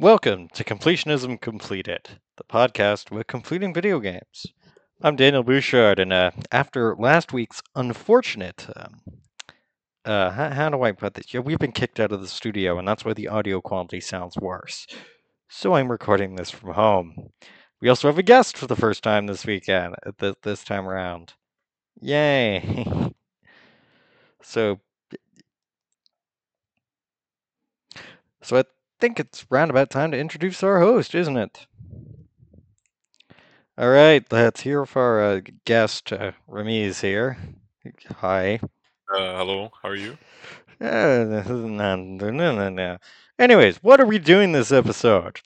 Welcome to Completionism Completed, the podcast with completing video games. I'm Daniel Bouchard, and uh, after last week's unfortunate, um, uh, how, how do I put this? Yeah, we've been kicked out of the studio, and that's why the audio quality sounds worse. So I'm recording this from home. We also have a guest for the first time this weekend, uh, th- this time around. Yay! so, so I think it's round about time to introduce our host, isn't it? All right, let's hear from our uh, guest, uh, Ramiz here. Hi. Uh, hello, how are you? Uh, Anyways, what are we doing this episode?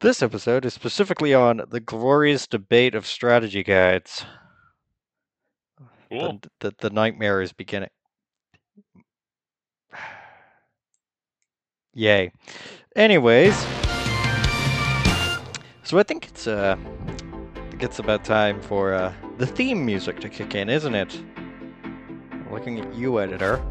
This episode is specifically on the glorious debate of strategy guides. Cool. The, the, the nightmare is beginning. Yay. Anyways, so I think it's uh, it's about time for uh, the theme music to kick in, isn't it? Looking at you, editor.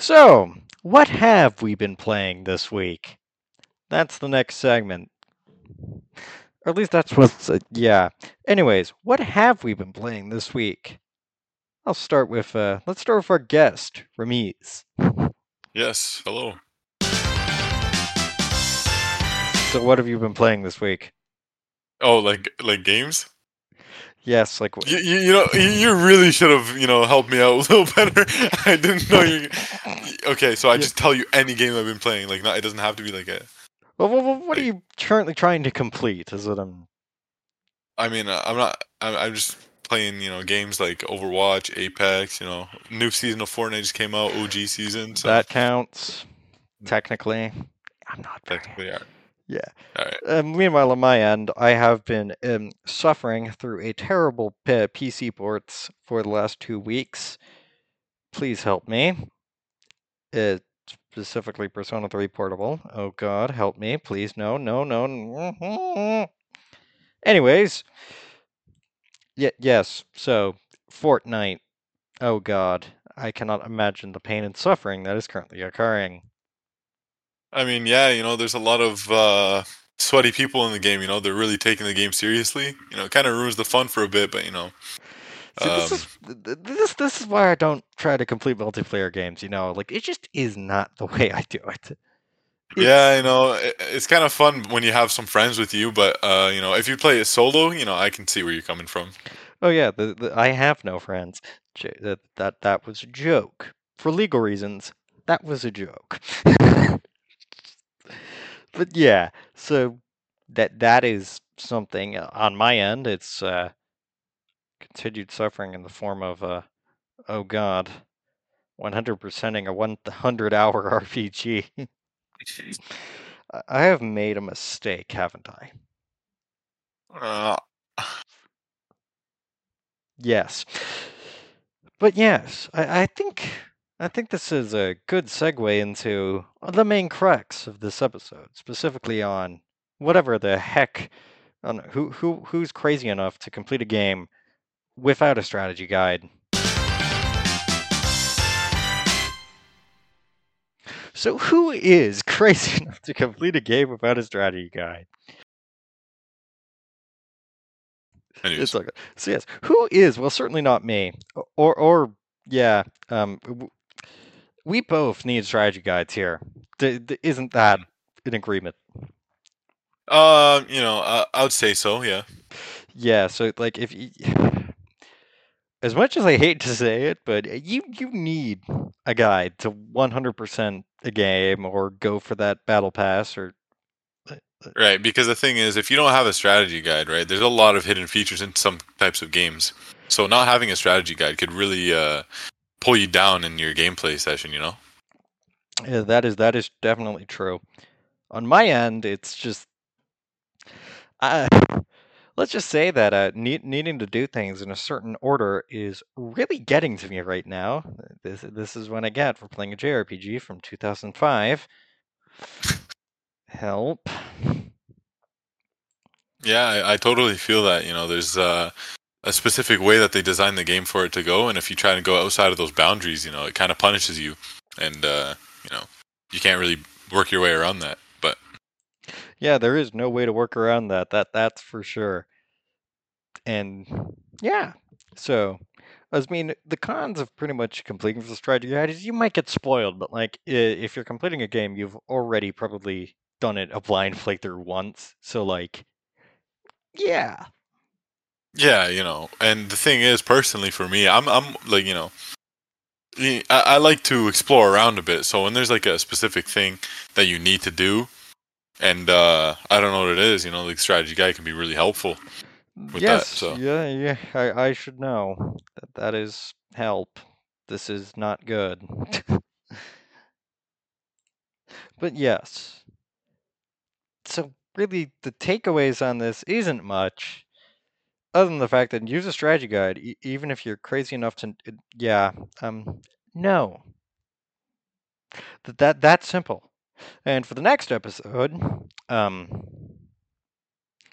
So, what have we been playing this week? That's the next segment. Or at least that's what's. Uh, yeah. Anyways, what have we been playing this week? I'll start with. Uh, let's start with our guest, Ramiz. Yes, hello. So, what have you been playing this week? Oh, like like games? Yes, like You, you, you know you, you really should have you know helped me out a little better. I didn't know you. Okay, so I Yeah. just tell you any game I've been playing. Like not, it doesn't have to be like a. Well, well, what are you currently trying to complete? Is it um? I mean, uh, I'm not. I'm, I'm just playing you know games like Overwatch, Apex. You know, new season of Fortnite just came out, OG season. So That counts, technically. I'm not technically, yeah. Yeah. All right. Um, meanwhile, on my end, I have been um, suffering through a terrible p- PC ports for the last two weeks. Please help me. Uh, specifically, Persona 3 Portable. Oh God, help me, please. No, no, no. no. Anyways, y- yes. So, Fortnite. Oh God, I cannot imagine the pain and suffering that is currently occurring. I mean, yeah, you know, there's a lot of uh, sweaty people in the game. You know, they're really taking the game seriously. You know, it kind of ruins the fun for a bit, but you know, See, this Um, is th- th- this this is why I don't try to complete multiplayer games. You know, like it just is not the way I do it. yeah, you know, it, it's kind of fun when you have some friends with you. But uh, you know, if you play it solo, you know, I can see where you're coming from. Oh yeah, the, the, I have no friends. That that that was a joke for legal reasons. That was a joke. but yeah, so that that is something uh, on my end. It's uh, continued suffering in the form of uh, oh god, 100%ing a 100 hour RPG. I- I have made a mistake, haven't I? Uh, Yes. But yes, I, I think I think this is a good segue into the main crux of this episode, specifically on whatever the heck on who who who's crazy enough to complete a game without a strategy guide. So who is crazy enough to complete a game without a strategy guide? anyways, It's like so. Yes, who is? Well, certainly not me. Or or yeah. Um, we both need strategy guides here. D- d- isn't that an agreement? uh, you know, uh, I would say so. Yeah. Yeah. So like, if you, as much as I hate to say it, but you you need a guide to 100% a game or go for that battle pass or Right, because the thing is, if you don't have a strategy guide, right, there's a lot of hidden features in some types of games. So not having a strategy guide could really, uh, pull you down in your gameplay session. You know. Yeah, that is that is definitely true. On my end, it's just uh, let's just say that uh, need, needing to do things in a certain order is really getting to me right now. This this is what I get for playing a JRPG from 2005. Help. Yeah, I, I totally feel that. You know, there's uh, a specific way that they design the game for it to go, and if you try to go outside of those boundaries, you know, it kind of punishes you, and uh, you know, you can't really work your way around that. But Yeah, there is no way to work around that. That that's for sure. And yeah, so I mean, the cons of pretty much completing the strategy guide is you might get spoiled, but like if you're completing a game, you've already probably done it a blind playthrough once. So like, yeah, yeah, you know, and the thing is, personally, for me, I'm I'm like you know. I, I like to explore around a bit. So when there's like a specific thing that you need to do, and uh, I don't know what it is, you know, the strategy guide can be really helpful. With that, yes, so. yeah, yeah. I I should know that that is help. This is not good. but yes. So really, the takeaways on this isn't much. Other than the fact that use a strategy guide, e- even if you're crazy enough to, uh, yeah, um, no, that that that's simple. And for the next episode, um,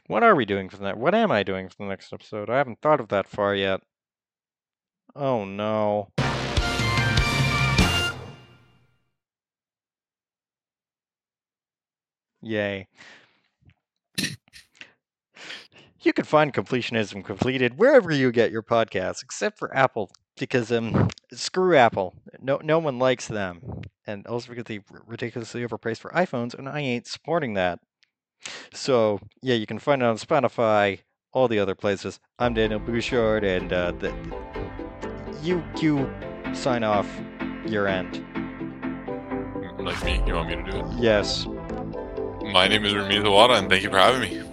what are we doing for that? What am I doing for the next episode? I haven't thought of that far yet. Oh no. Yay. You can find Completionism Completed wherever you get your podcasts, except for Apple, because um, screw Apple. No, no one likes them, and also because they're ridiculously overpriced for iPhones, and I ain't supporting that. So yeah, you can find it on Spotify, all the other places. I'm Daniel Bouchard, and uh, the, you you sign off your end. Like me, you want me to do it? Yes. My name is Ramiz Awada, and thank you for having me.